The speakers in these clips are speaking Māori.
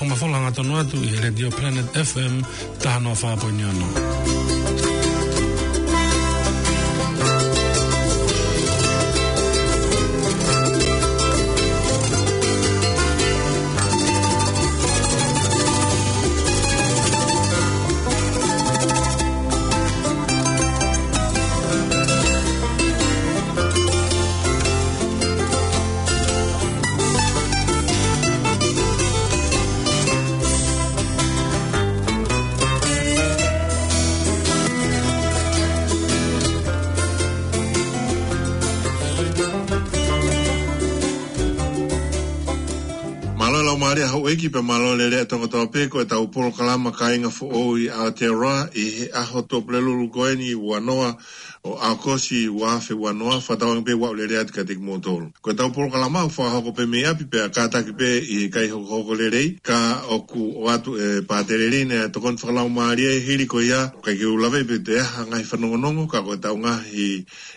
whamawhanga tonu atu i Radio Planet FM tahanoa whāpoi ni anu. Thank you. tau pē koe tau polo kalama ka inga fo a te Aotearoa i he aho tō plelulu koe ni wanoa o Aokosi wafe wanoa whatawang pē wau le rea tika tiki mōtolo. Koe tau polo kalama u wha hoko pē mea pi pē a kātaki pē i he kai hoko hoko le rei ka oku o atu e pātere rei nea tokon whakalau maaria i hiri koe ia ka ke ulawe pē te aha ngai whanongonongo ka koe tau ngahi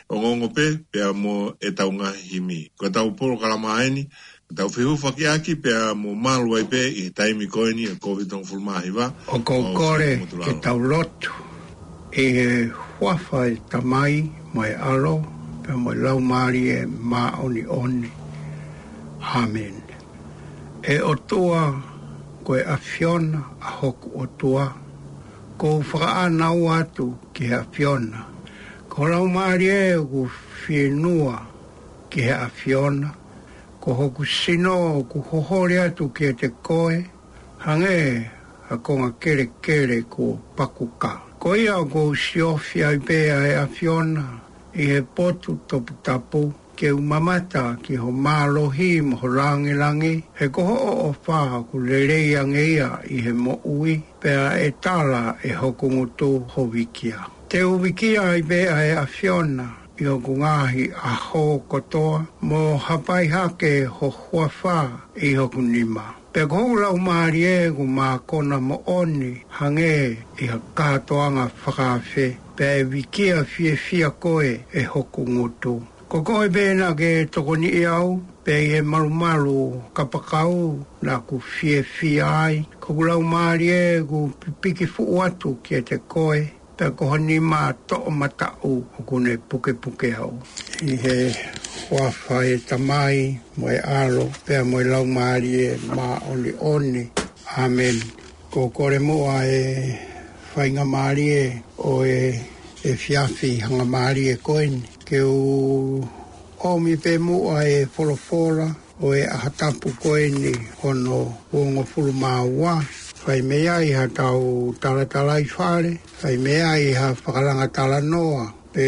o ngongo pē pē a mō e tau ngahi mi. Koe tau polo kalama aeni Tau whihu whaki aki pia mō mālu ai pē i e taimi koini e a COVID-19 fulmahi wa. O kou kore ke tau lotu e he huawhai tamai mai aro pe mai lau māri e mā oni oni. Amen. E o tua koe a Fiona a hoku o tua kou whaa nau atu ki a Fiona. Ko lau māri e u whienua ki a Fiona ko hoku sino ku hohore atu ki te koe, hange a konga kere kere ko pakuka. Ko ia o ko usiofi ai pēa e a fiona, i he potu topu tapu, ke umamata ki ho mālohi mo ho rangi rangi, he ko ho o whaha ku lerei ange ia i he mo ui, pēa e tāra e hokungutu ho wikia. Te uwikia i bea e a fiona, Ia kungahi aho kotoa mo hapai hake ho huafa i hoku nima. Pe koula umari e ku kona mo oni hange i ha katoanga whakawhi. Pe e wikia fie fia koe e hoku ngutu. Ko koe bēna ke tokoni i au, pe e marumaru kapakau na ku fie fia ai. Ko kulau maari e ku pipiki fuu atu ki te koe pe ko ni ma to ma ta u ku ne pu ke pu au i he wa fa e ta mai mo e alo pe mo la ma e ma oni oni amen ko kore mo a e fa nga ma ri e o e e fiafi nga ma ri e ko ke u o mi pe mo a e folo o e a hatapu ko en ni e ono o ngo fai mea i ha tau tala tala i whare, fai mea i ha whakaranga tala noa, pe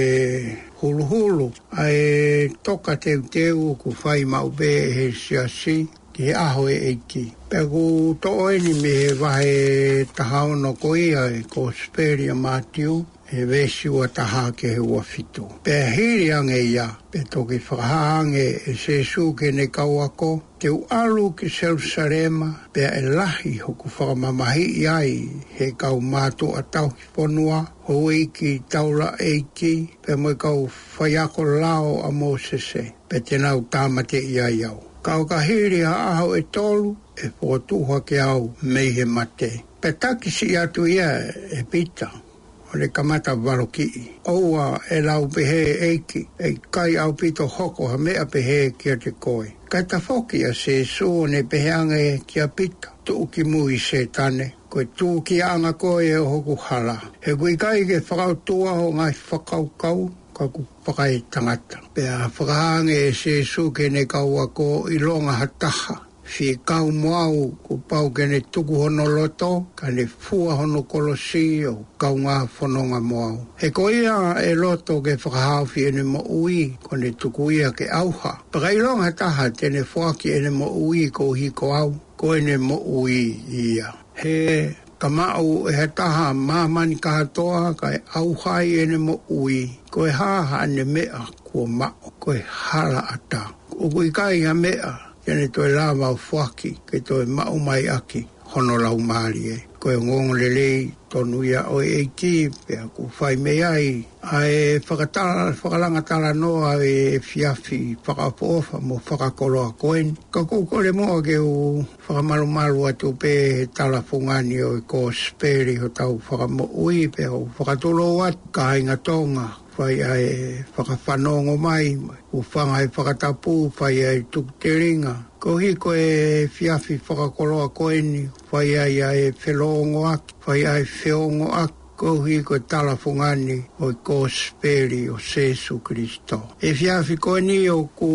hulu hulu, a toka teu teu ku fai mau be he siasi, ki he aho e eiki. Pe ku to oeni me he vahe tahao no koia e ko speria mātiu, he vesi wa taha ke he wa fitu. Pe hiri ange ia, pe toki whakahaange e se su ke ne kauako, te ualu ki seu sarema, pe e lahi hoku whakamamahi iai he kau mātu a tau ki whanua, hoi ki taula eiti, pe mai kau whaiako lao a mōsese, pe tēnau tāmate iai au. Kau ka hiri a aho e tolu, e pōtuha ke au mei he mate. Pe takisi atu ia e pita o le kamata waroki. Oua e lau pehe eiki, e kai au pito hoko ha mea pehe kia te koe. Kai ta foki a se suo ne peheanga e kia pita, tuu ki mui se tane. Koe tuu ki anga koe e hoku hala. He kui kai ke whakau tua ho ngai whakau kau, kaku whakai tangata. Pea whakahange e se suo ke ne kaua ko ilonga hataha fie kau mau ko pau kene tuku hono loto, kane fua hono kolosi o kau ngā whanonga mwau. He ko ia e loto ke whakahau ene ma ui, kone tuku ia ke auha. Paka ilonga taha tene fuaki ene ma ui ko hi ko au, ko ene ma ui ia. He kamau e he taha mamani kahatoa ka e auhai ene ma ui, ko e haha ane mea kua mao, ko e hala ata. Ukuikai ha mea, ya ne toi lava o fuaki, ke toi mau mai aki, hono lau maari e. Koe ngongo lelei, tonu ia o eiti, pea ku fai mei ai, a e whakalanga tala noa e fiafi, whakapofa mo whakakoroa koen. Ka kukore moa ke u whakamalumalu atu pe tala fungani o ko speri ho tau whakamo ui, pea u whakatolo wat, ka inga tonga, fai ai whakawhanongo mai, o whangai e whakatapu, fai ai tukteringa. Ko hi ko e fiafi whakakoroa koeni, fai ai ai e whelongo aki, fai ai whelongo aki. Ko hi ko e talafungani o i kōsperi o Sesu Kristo. E fiafi koeni o ku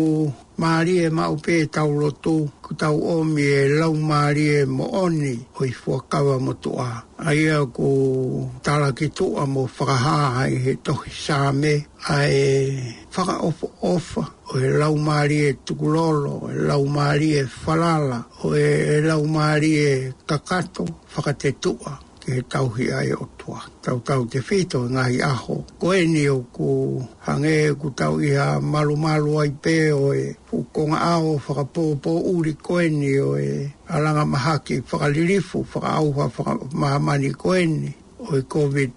Māri e mau pē tau roto, ku tau omi e lau māri e mo oni, hoi fuakawa mo toa. Aia ko tala ki toa mo whakaha hai he tohi sāme, ai whaka ofa ofa, o lau māri e tukulolo, o e lau māri e whalala, o e lau māri e kakato, whakate tua ke kauhi ai o tua. Tau tau te whito ngahi aho. Ko e ni o ku hange ku tau i ha malu malu ai pē o e. Fukonga aho whakapōpō uri ko e ni o e. Alanga mahaki whakalirifu whakauha whakamahamani ko e ni. O e COVID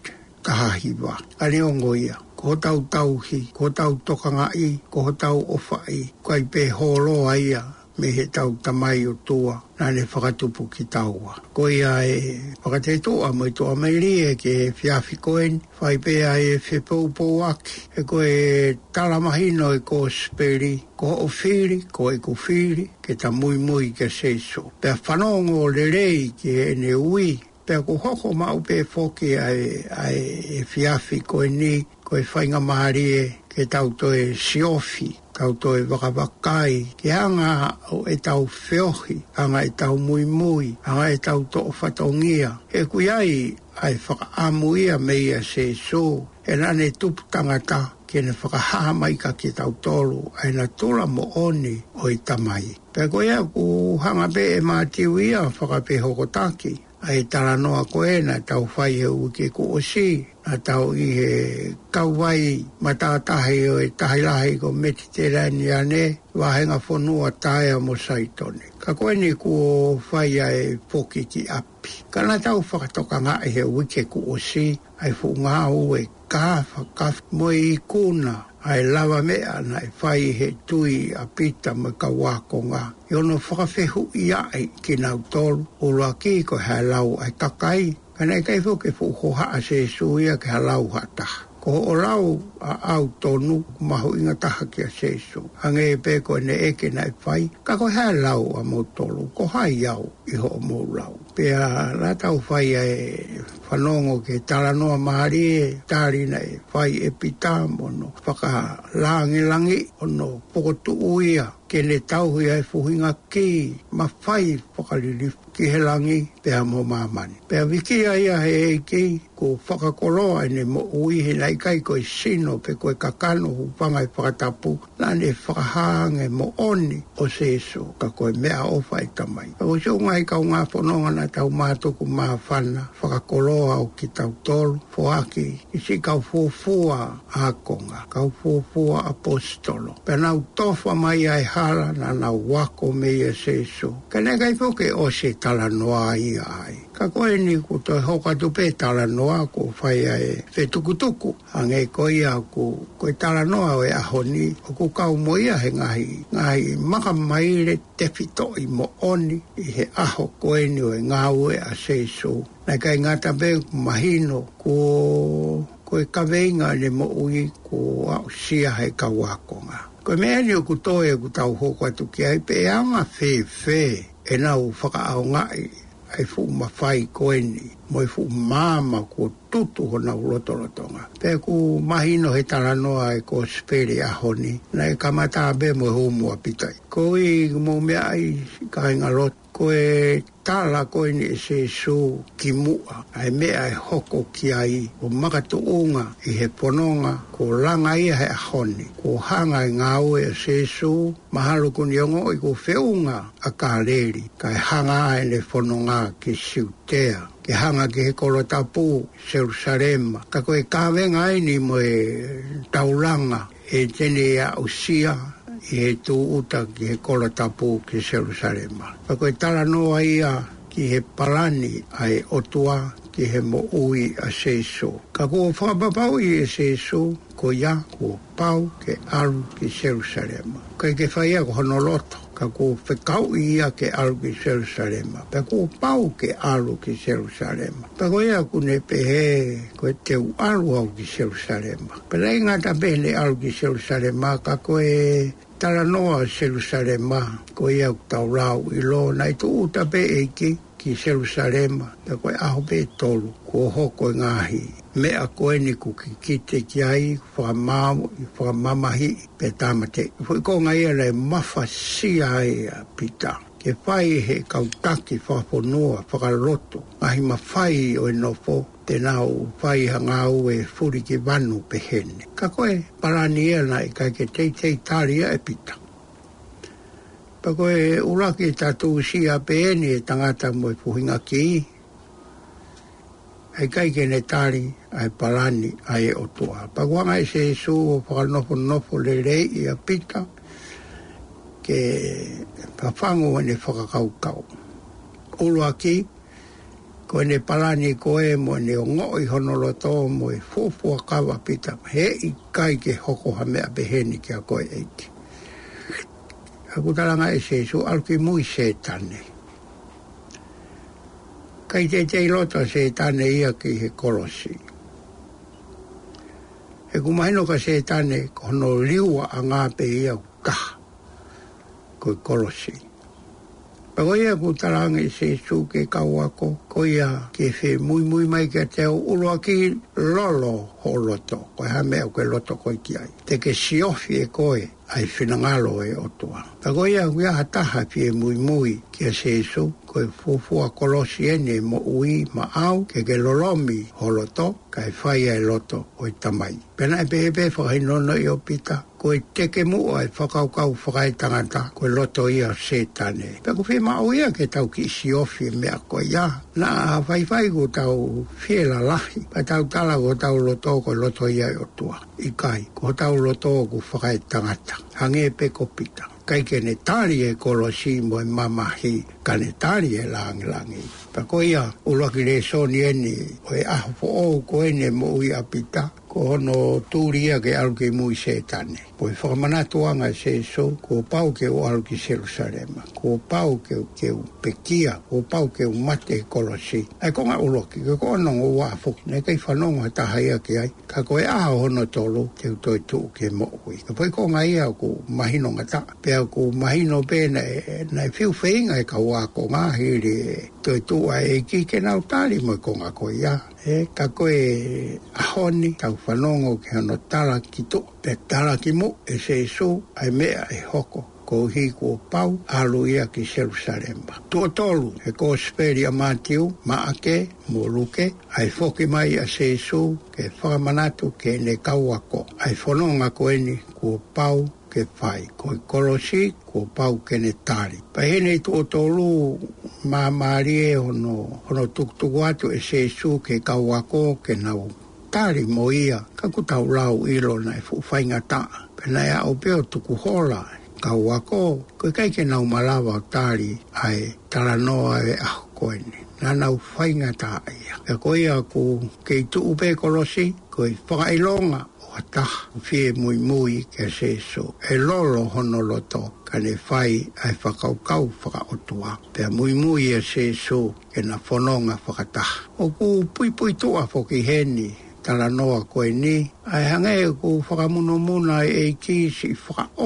kahahi wa. Ale ongo ia. Ko tau tauhi, ko tau tokanga i, ko tau ofa i. Ko ai pē hōroa ia me he tau tamai o tua na le whakatupu ki taua. Ko ia e whakate tua mai tua mai li e ke he whiawhi koen, whai pea e whi poupou aki, e ko e talamahino e ko speri, ko o whiri, ko e ko whiri, ke ta mui mui ke seso. Pea whanongo le rei ke e ne ui, pea ko hoko mau pe foki ai e fiafi ko ni ko e fainga mahari ke tau to e siofi kauto e wakawakai, ki anga o e tau feohi, anga e tau mui mui, anga e tau to o fatongia. E kui ai, ai whakaamuia meia se so, e nane tup tangata, ki ne whakahaha mai ka ki tau tolu, ai na tula mo oni o i tamai. Pe koe ea ku hanga pe e mātiu ia whakapehokotaki, ai tala noa koena tau fai e uke ku osi, a tau i he kauai ma tātahi o e tahilahi ko mediterani ane wahenga whonua tae mo saitone. Ka koe ni ku o whaia e poki ki api. Ka na tau whakatoka ngā e he wike ku o si ai fu o e ka ka mo i kuna ai lava me ana e whai he tui a pita mo ka wako ngā. I hu ya e ai na nau tolu o lua ki ko hea lau ai kakai ka nei kai fo ke fu ho ha a se su ia ke ha lau ha ta ko o lau a au tonu ma ho inga ta ha ke a se su ange pe ko ne e ke nai e fai ka ko ha lau a mo tolu ko ha iau i ho rau. Pea rātau whai e whanongo ke taranoa maari e tāri nei whai e pita mono whaka langi langi ono pokotu uia ke le tau hui ai fuhinga ki ma whai whakariri ki he langi pea mō māmani. Pea wiki ai ia he eiki ko whakakoroa ne mo ui he nei kai koe sino pe koe kakano hu panga i whakatapu nane whakahange mo oni o seso ka koe mea o whai tamai. O se unga fai kau ngā whanonga na tau mātoku mā whana, kolo o ki tau tolu, whoaki, i si kau fōfua a konga, kau fōfua apostolo. Pena nau tofa mai ai hala na nau wako me i a sesu. Kenei kai fōke o se tala noa i ai ka koe ni ko to hoka to pe tala no a ko fai ai fe tuku tuku ange ko ia ko ko tala no a e aho ni o ko ka mo ia he ngai ngai maka mai le te fito i mo oni i he aho koe ni o e ngā ue a se so na kai ngā tabe mahino ko ko e kaveinga le mo ui ko au sia he kawakonga ko mea ni o ku toe ku tau hoko atu ki ai pe anga fe fe e nau whaka au ngai ai fu ma fai ko eni mo fu mama ko tutu ho na uloto tonga pe ku mahi no he tara no ai e ko speri a honi nai kamata be mo hu mo pitai ko i mo me ai ka ngalo ko e tala ko ni se so ki mua ai me ai e hoko ki ai o maka to unga i he pononga ko langa i he honi ko hanga i ngā ue e se so mahalo ko ni ongo i ko feunga a ka leri ka e hanga ai le pononga ki siutea ke hanga ki he kolo tapu Jerusalema ka koe e kawenga ai ni mo e taulanga e tene a usia i he tū uta ki he kola tapu ki Jerusalem. Ako e tala noa ia ki he palani ai otua ki he mo ui a seiso. Ka kua whapapau i e seiso, ko ia kua pau ke aru ki Jerusalem. Ka ke whai ako honoloto, ka kua whekau i ia ke aru ki Jerusalem. Ka kua pau ke aru ki Jerusalem. Ka kua ia kune pehe, ko e te u aru au ki Jerusalem. Pera inga ta pehe aru ki Jerusalem, ka kua tala noa Jerusalema, ko ia tau rau i lo, nai tu uta pe eike ki Jerusalema, te koe aho pe tolu, ko hoko ngahi. Me a koe ni ku ki kite ki ai, wha i wha mamahi, pe tamate. Fui ko ngai ala e mafa si ai a pita. Ke whai he kautaki wha whanua, whakaroto, ngahi mafai o e nofo, tēnā o pai hanga au e furi ke vanu pe hene. Ka koe parani e ana i kai ke tei tei tāria e pita. Pa koe uraki e tatu si a pe ene e tangata mo e puhinga ki i. Ai kai ke ne tāri ai parani ai e otoa. Pa koe ngai e se e su o whakanofo nofo le rei i a pita ke pa whango ane e whakakau kau. Uraki ki ko ne palani ko e mo ne o ngoi honolo tō mo e fōpua kawa pita he i kai ke hoko ha mea beheni ki a koe eiti. A kutaranga e se su alki mui se Kai te te iloto se ia ki he kolosi. E kumahino ka se tane kono liua a ngāpe ia kaha. Koi kolosi. Koi kolosi. Pero ia ku taranga i se su ke kaua ko, ko ia ke fe mui mui mai ke te au uroa ki lolo ho loto, ko ha mea ke loto ko i ki ai. Te ke siofi e koe, ai whinangalo e otua. Pero ia ku ia hataha pie mui mui, kia se iso koe a kolosi ene mo ui ma au ke ke lolomi holoto kai fai ai e loto oi tamai. Pena e bebe e whakai nono i opita koe teke mua e whakaukau whakai tangata koe loto ia se tane. Pena koe ma au ia ke tau ki isi ofi mea koe ia. Na a fai fai ko tau fiela lahi pa tau tala ko tau loto koe loto ia i otua. Ikai ko tau loto ko whakai tangata. Hange pe kopitanga kai ke ne tari e kolo si mo e mamahi ka ne tari e langi langi. Ta ko ia uloki le soni eni o e aho po ou ko ene mo ui apita ko hono tūria ke aru ke mui se tane. Po anga se so, ko pau ke o aru ki Selusarema, ko pau ke o ke o pekia, ko pau ke o mate e kolosi. Ai konga uloki, ke ko anong o wafo, ne kei whanong ha taha ke ai, ka koe aha hono tolo, ke o toi ke mo ui. Ka poi konga ia ko mahino ngata, pe a ko mahino pe na e fiu feinga e ka wako ngahiri e, to e tu ai ki ke na utali mo ko ga ko ya e ka ko e ahoni ka fa longo ke no tala ki to pe tala ki mo e se so ai me e hoko ko hi ko pau alu ia ki Jerusalem ba to tolu e ko speri a Matthew ma ake mo luke ai foki mai a se so ke fa manatu ke ne ka ai fo longa ko ni ko pau ke pai ko koroshi ko pau ke ne tari pa he nei to tolu ma mari e ono ono tuk tuk watu e se su ke ka wako ke na u tari mo ia ka ku tau lau i lo na e fu fai ngata pe na ia opeo tuku hola ka wako ko kai ke na u malawa tari ai tara no e ai a koine na na u fai ngata ia ka ko ia ku ke tu u pe koroshi ko i fai longa ata fi mui mui ke se so. E lolo hono honoloto, ka ne fai ai fa kau kau whakaukau whakaotua. Te mui mui e se so, ke na whanonga whakata. O ku pui pui tua whoki heni, tala noa koe ni. Ai hangei e ku whakamunomuna e i kisi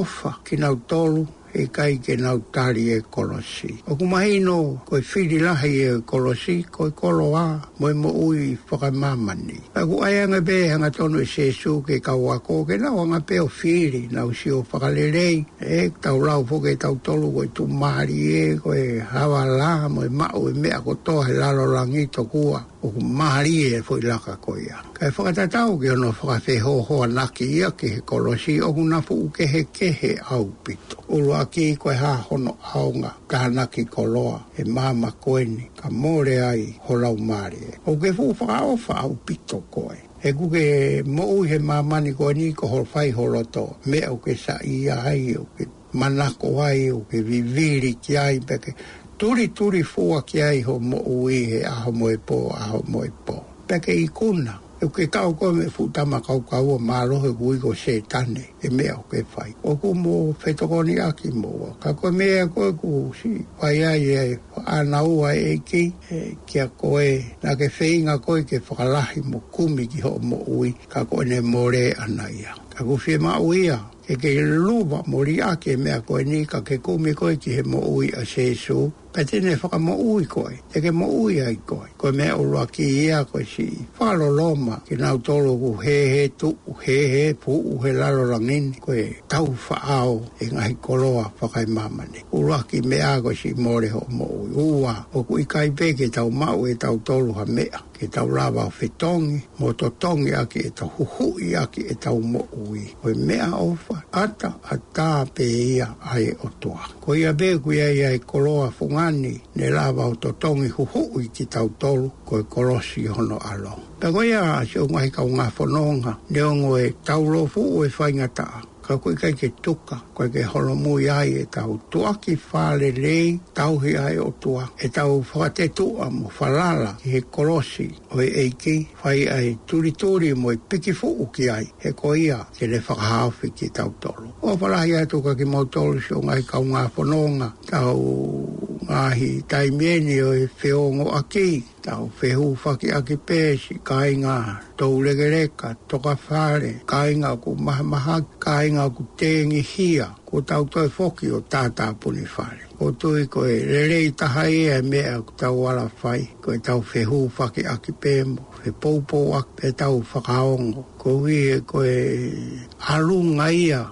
ofa ki na tolu, e kai ke nau tari e kolosi. O ku mahi no koe whiri lahi e kolosi, koe kolo a moe mo ui whakamamani. A ku ai anga be hanga tonu e se su ke kaua ko ke nau anga pe o whiri nau si o whakalerei. E tau lau fo tau tolu koe tu mahari e koe hawa la moe mao e mea ko he lalo langi to kua o mahari e foi laka koia. Kai whakatatau ke ono whakawhe hohoa naki ia ke he kolosi o kuna fu ke he ke he au pito. Ulu ha i koe hono aonga ka naki koloa e māma koeni ka more ai holau maari e. O ke fuu whakaofa au pito koe. He kuke mou he māmani koeni ko holwhai to me o ke sa ia ai o ke manako ai au ke viviri ki ai peke turi turi fua ki ai ho mo ui he aho mo e po, aho mo e po. Peke i kuna, e ke kau koe me futama kau kaua maro rohe ui go se tane, e mea o ke fai. O ku mo fetokoni aki mo wa, ka koe mea e koe ku si, fai ai e ana ua e ki, e, kia koe, na ke feinga koe ke whakalahi mo kumi ki ho mo ui, ka koe ne more ana ia. Ka ku fie ma uia, e ke luwa mori ake mea koe ni ka ke kumi koe ki he mo ui a sesu pe tēnei mo ui koe, eke mo ui ai koe. Koe mea o roa ki ia koe si whalo loma, ki nau tolo ku he he tu, he he pu, he laro rangin, koe tau whaao e ngai koloa whakai mamane. O roa ki mea koe si moreho mo ui ua, o kui kai peke tau mau e tau tolo ha mea ke tau rawa o whetongi, mo to tongi aki e tau huhui aki e tau mo ui. Koe mea ofa, ata a tā pe ia ai o toa. Ko ia be kui ai ai koloa whungani, ne rawa o to tongi huhui ki tau tolu, koe korosi hono alo. Pe koe ia, se o ngai kau ngā whanonga, ne ongo e tau lofu o e whaingataa ka koe kai ke tuka, koe ke holomu iai e tau tua ki whare lei, tau hi ai o tua, e tau whate tua mo whalala ki he kolosi o e eiki, whai ai turituri mo e piki fuu ki ai, he ko ia ke le whakahawhi ki tau tolo. O whalahi ai tuka ki mautolo si o ngai kaunga whanonga, tau ahi taimieni o e feongo aki, tau fehu faki whaki aki pēsi, kainga tau legereka, toka whare, kainga ku kai kainga ku tēngi hia, ko tau toi foki o tātā puni fare Ko tui ko e rerei taha e e mea ku tau wala fai ko e tau fehu whaki aki pēmo, he poupou ak pe tau whakaongo, ko hui e ko e alunga ia,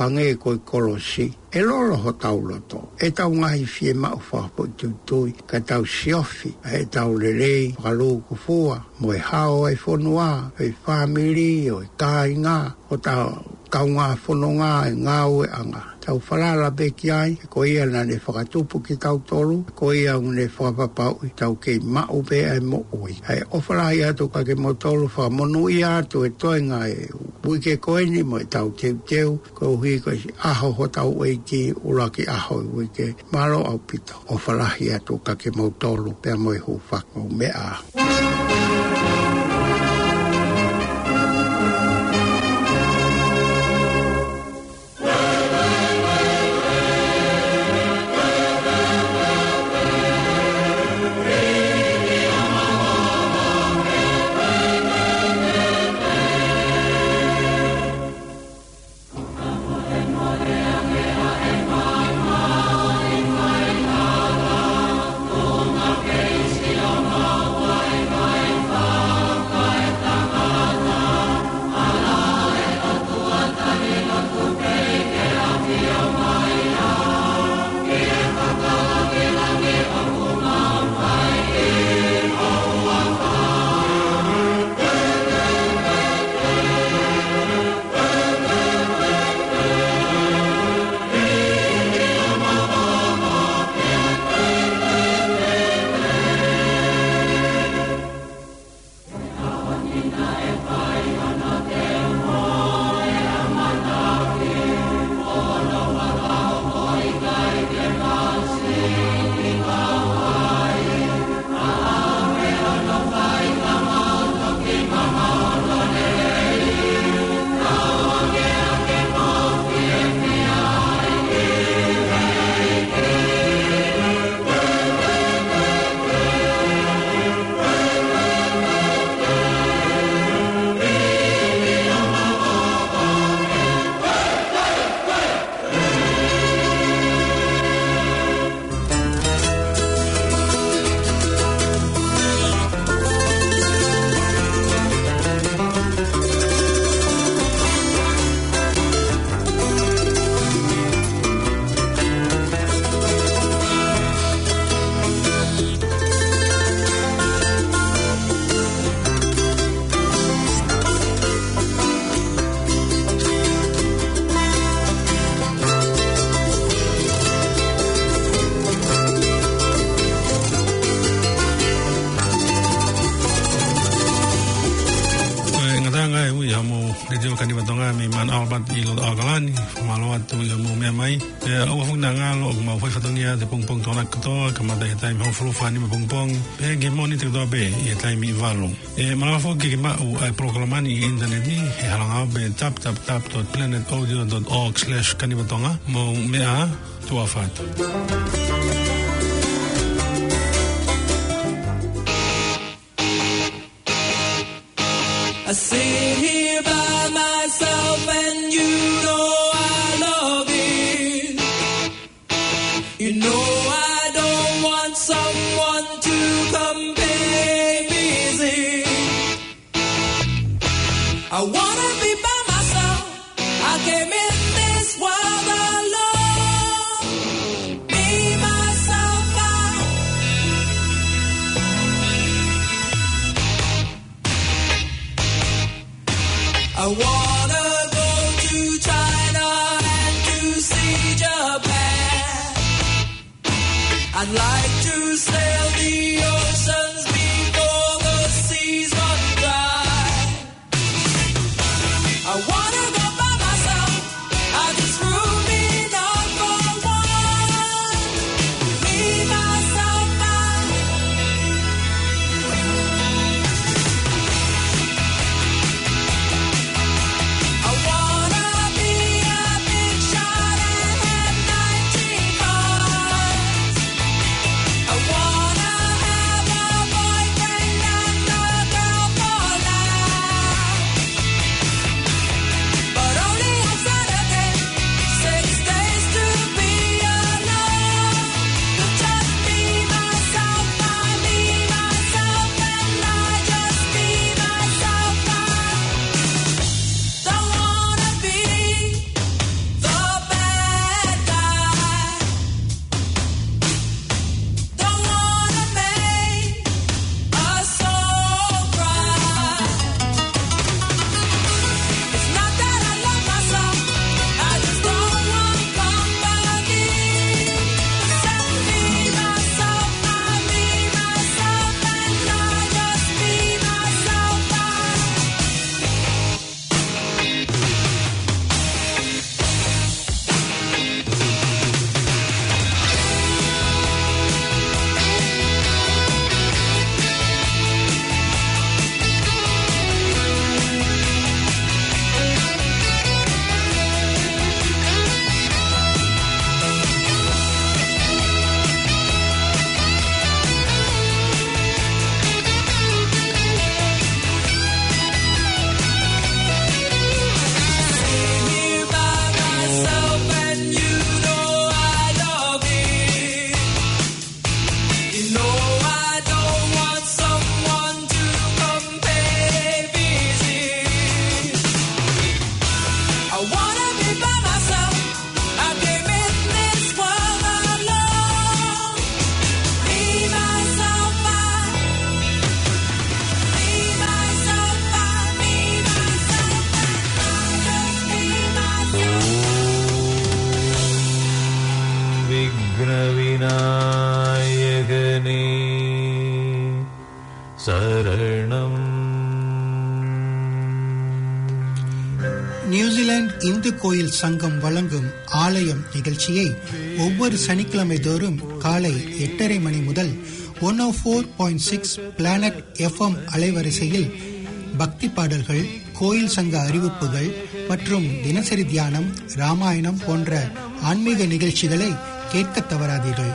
whange e koi koroshi e lolo ho tau loto. E tau ngahi fie mao whahapo i tutui, ka tau siofi, e tau lelei, whakalu kufua, mo e hao e whonua, e whamiri, o e kāinga, o tau kau ngā whono ngā e ngā oe anga. Tau wharara be ki ai, ko ia na ne whakatupu ki kau toru, ko ia un ne whakapapau i tau kei mao be ai mo oi. Hei ofara i atu ka ke motoru whamonu i atu e toi ngā e buike koe ni mo i tau teu teu, ko hui ko si aho ho tau e ki ura ki aho i buike maro au pito. Ofara i atu ka ke motoru pe mo i hu whakau me a. Thank www.planetaudio.org slash kanimatonga mo mea tuafat. I see நிகழ்ச்சியை ஒவ்வொரு சனிக்கிழமை தோறும் காலை எட்டரை மணி முதல் one o four point six planet FM அலைவரிசையில் பக்தி பாடல்கள் கோயில் சங்க அறிவிப்புகள் மற்றும் தினசரி தியானம் ராமாயணம் போன்ற ஆன்மீக நிகழ்ச்சிகளை கேட்க தவறாதீர்கள்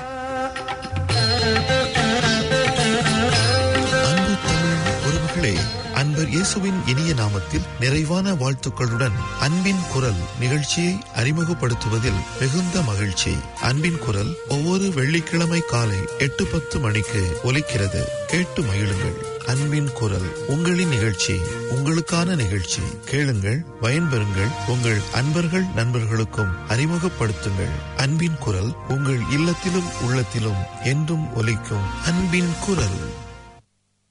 இயேசுவின் இனிய நாமத்தில் நிறைவான வாழ்த்துக்களுடன் அன்பின் குரல் நிகழ்ச்சியை அறிமுகப்படுத்துவதில் மிகுந்த மகிழ்ச்சி அன்பின் குரல் ஒவ்வொரு வெள்ளிக்கிழமை காலை எட்டு பத்து மணிக்கு ஒலிக்கிறது கேட்டு மகிழுங்கள் அன்பின் குரல் உங்களின் நிகழ்ச்சி உங்களுக்கான நிகழ்ச்சி கேளுங்கள் பயன்பெறுங்கள் உங்கள் அன்பர்கள் நண்பர்களுக்கும் அறிமுகப்படுத்துங்கள் அன்பின் குரல் உங்கள் இல்லத்திலும் உள்ளத்திலும் என்றும் ஒலிக்கும் அன்பின் குரல்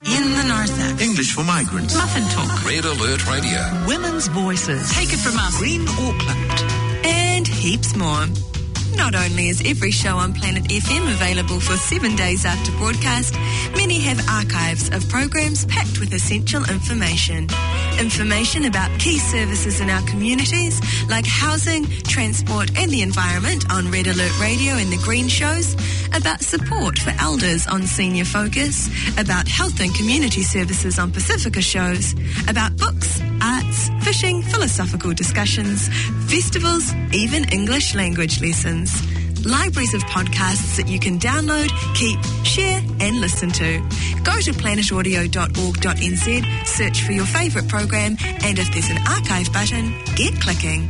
In the Northax. English for migrants. Muffin Talk. Red Alert Radio. Women's voices. Take it from us. Green Auckland. And heaps more. Not only is every show on Planet FM available for seven days after broadcast, many have archives of programs packed with essential information. Information about key services in our communities like housing, transport and the environment on Red Alert Radio and The Green Shows, about support for elders on Senior Focus, about health and community services on Pacifica shows, about books, arts, fishing, philosophical discussions, festivals, even English language lessons. Libraries of podcasts that you can download, keep, share, and listen to. Go to planetaudio.org.nz, search for your favourite program, and if there's an archive button, get clicking.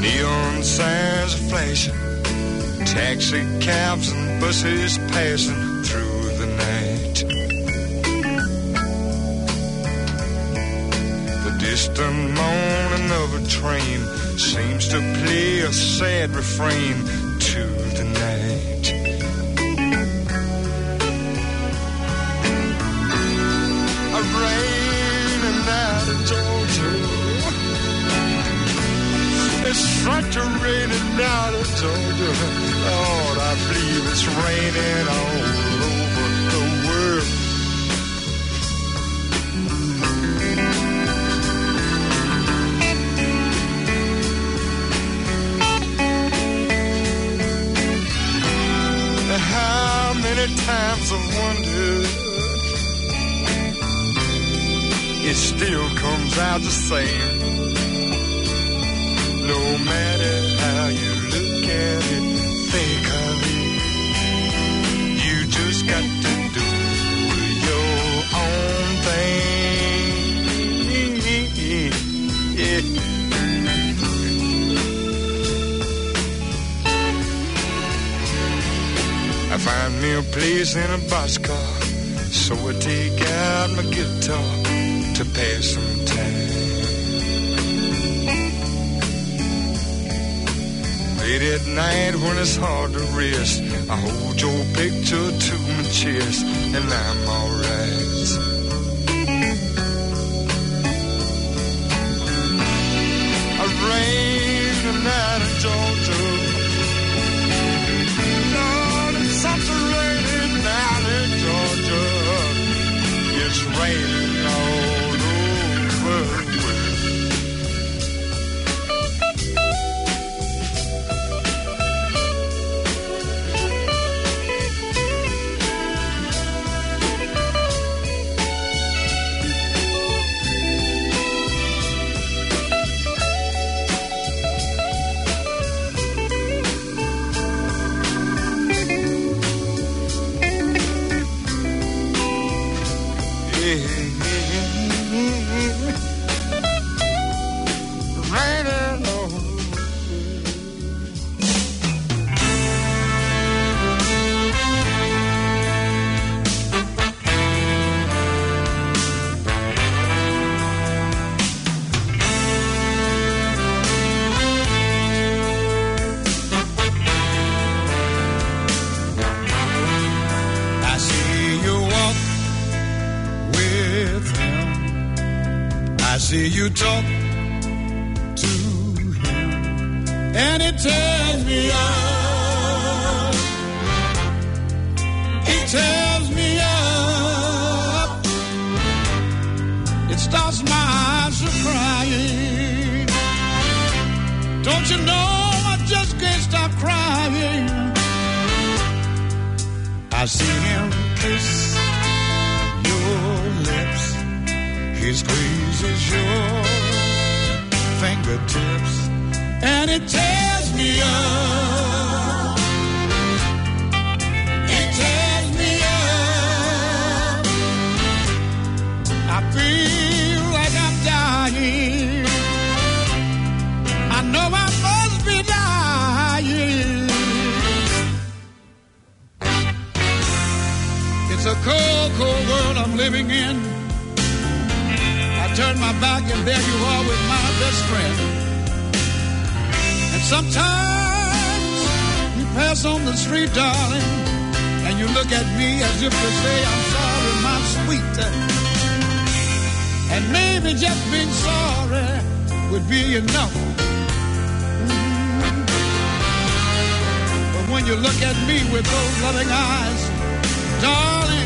Neon signs are flashing, taxi cabs and buses passing through the night. The distant moaning of a train seems to play a sad refrain like to raining down in Georgia. Lord, I believe it's raining all over the world. How many times I've wondered, it still comes out the same. No matter how you look at it, think of it. You just got to do your own thing. Yeah. I find me a place in a boxcar, so I take out my guitar to pass some Late at night when it's hard to rest, I hold your picture to my chest, and I'm alright. I rain tonight in Georgia. Lord, it's such a rainy night in Georgia. It's raining. on the street, darling, and you look at me as if to say, I'm sorry, my sweet. And maybe just being sorry would be enough. Mm-hmm. But when you look at me with those loving eyes, darling,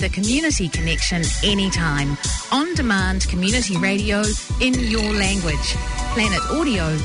the community connection anytime. On demand community radio in your language. planetaudio.org.nz.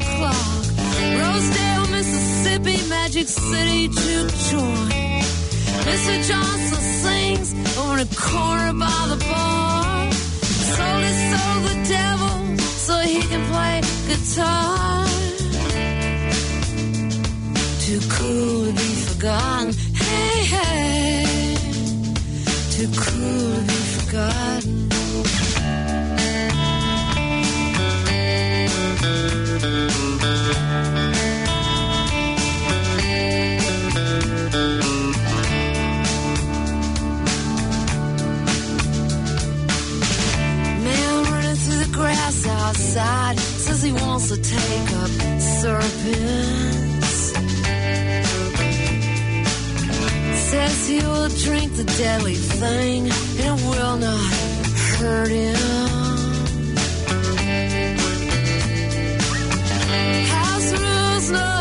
o'clock. Rosedale, Mississippi, Magic City to join. Mr. Johnson sings on a corner by the bar. Sold his soul the devil so he can play guitar. Too cool to be forgotten. Hey, hey. Too cool to be forgotten. running through the grass outside says he wants to take a serpents. Says he will drink the deadly thing and it will not hurt him. snow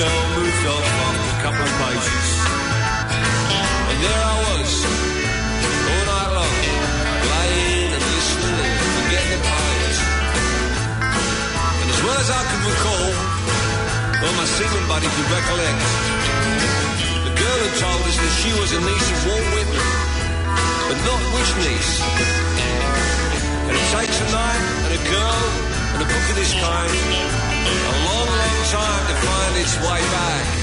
girl moved off after a couple of pages. And there I was, all night long, playing and listening and forgetting the it. And as well as I can recall, all my singing buddy could recollect, the girl had told us that she was a niece of Walt Whitman, but not which niece. And it takes a night and a girl and a book of this kind a long, long time to find its way back.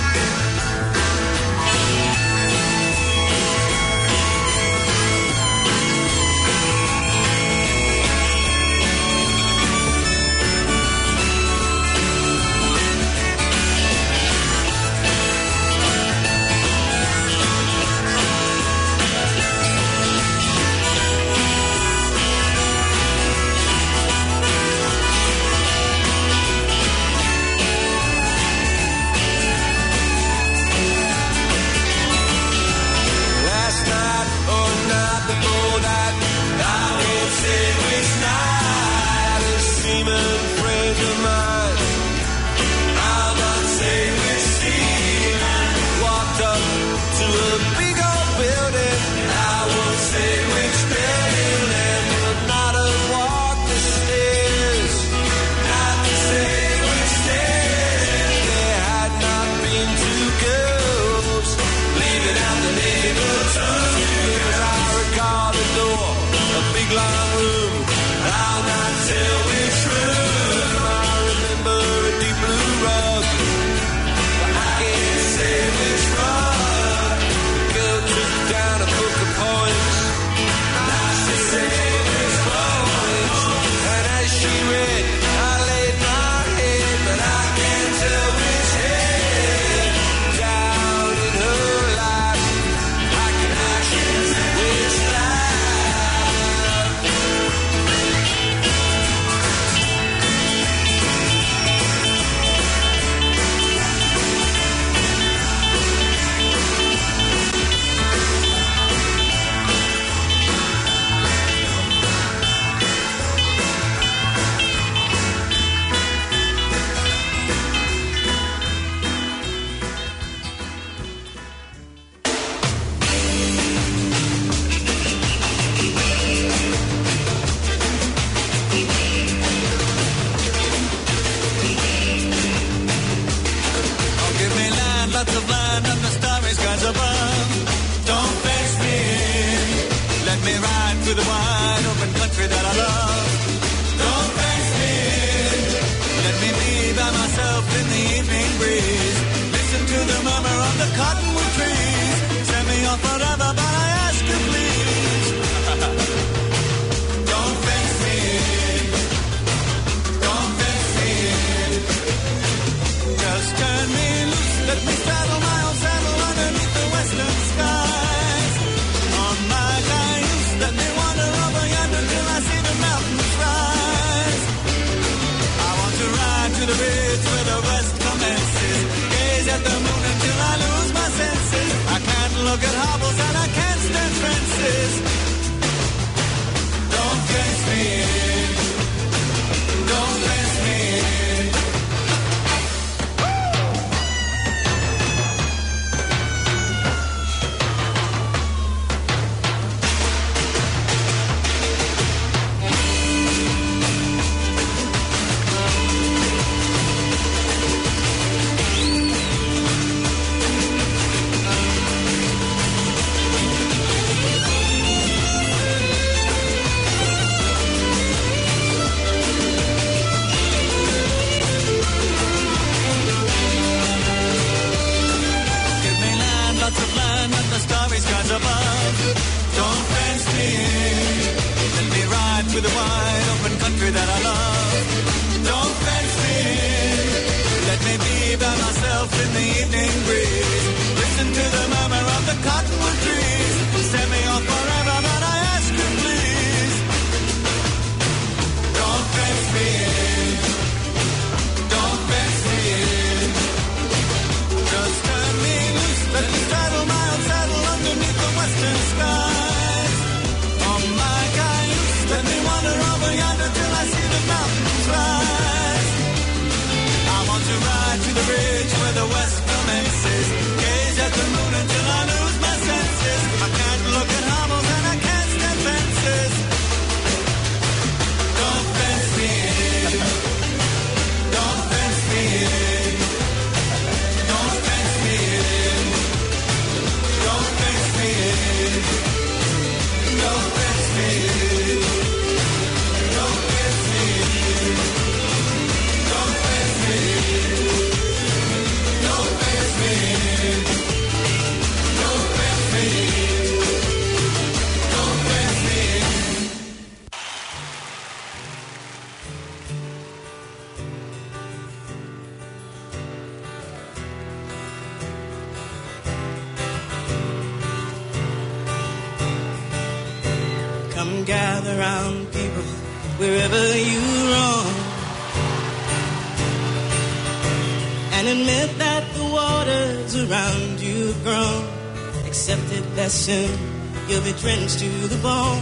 soon you'll be drenched to the bone.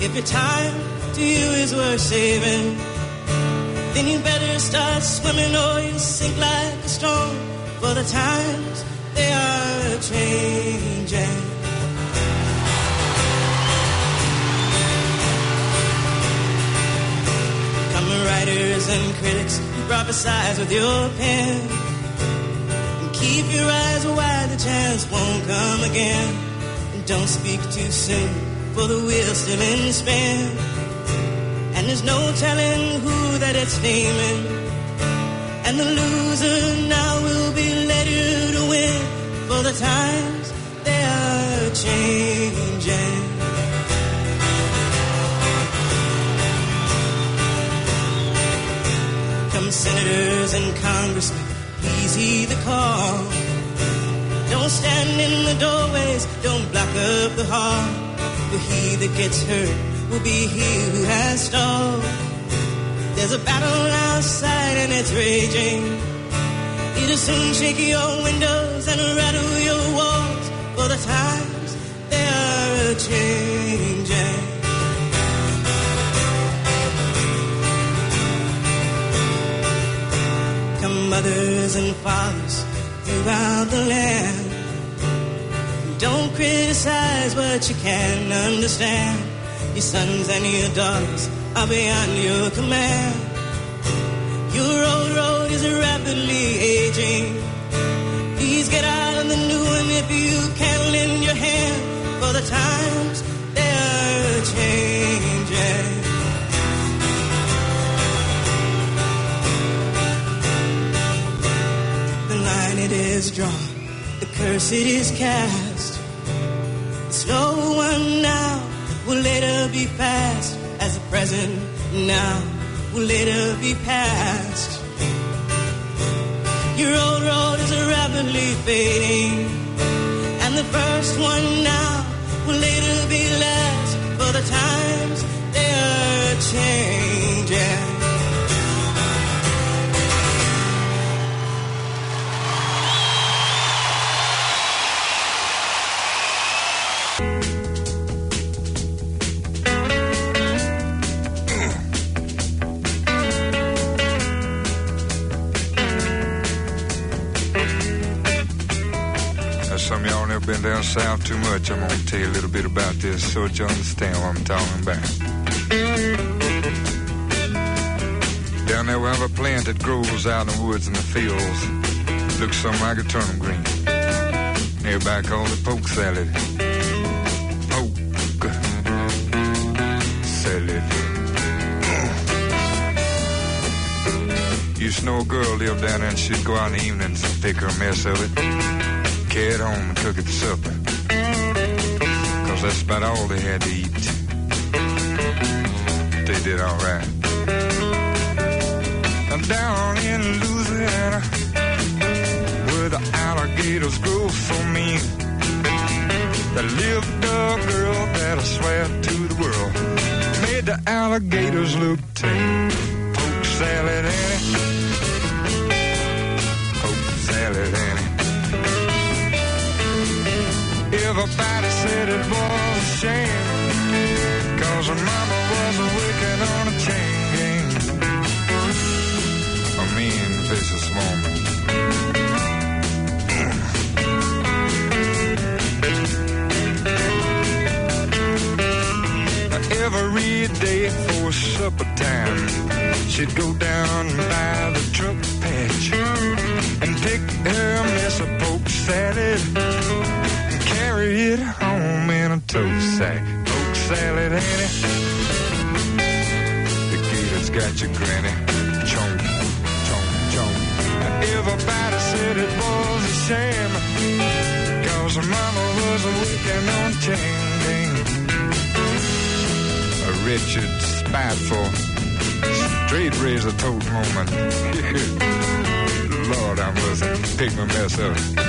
If your time to you is worth saving, then you better start swimming or you'll sink like a stone. For the times they are changing. Come writers and critics, you prophesize with your pen. Keep your eyes wide, the chance won't come again. And don't speak too soon, for the wheel's still in spin. And there's no telling who that it's naming. And the loser now will be led to win, for the times they are changing. Come, senators and congressmen see the call. Don't stand in the doorways, don't block up the hall. For he that gets hurt will be he who has stalled. There's a battle outside and it's raging. It'll soon shake your windows and rattle your walls. For the times they are a change. mothers and fathers throughout the land. Don't criticize what you can understand. Your sons and your daughters are beyond your command. Your old road is rapidly aging. Please get out on the new one if you can lend your hand, for the times they are changing. is drawn, the curse it is cast. The slow one now will later be past, as the present now will later be past. Your old road is rapidly fading, and the first one now will later be last, for the times they are changing. been down south too much, I'm gonna tell you a little bit about this so that you understand what I'm talking about. Down there we have a plant that grows out in the woods and the fields. Looks something like a turnip green. Everybody calls it poke salad. Poke salad. Used to know a girl lived down there and she'd go out in the evenings and pick her a mess of it carried home and cook cooked supper. Cause that's about all they had to eat. They did alright. Now down in Louisiana, where the alligators grow so mean, there lived a girl that I swear to the world made the alligators look tame. Poke salad and poke salad and Everybody said it was a shame. Cause her mama was a wicked on a chain gang. A mean, vicious woman. Every day for supper time, she'd go down by the truck patch and pick her miss a poke salad it home in a tote sack. Oak salad, Annie. The gator's got your granny. Chomp, chomp, chomp. Everybody said it was a shame. Cause her mama was a weekend on chain A Richard spiteful, straight razor tote moment. Lord, I must pick my mess up.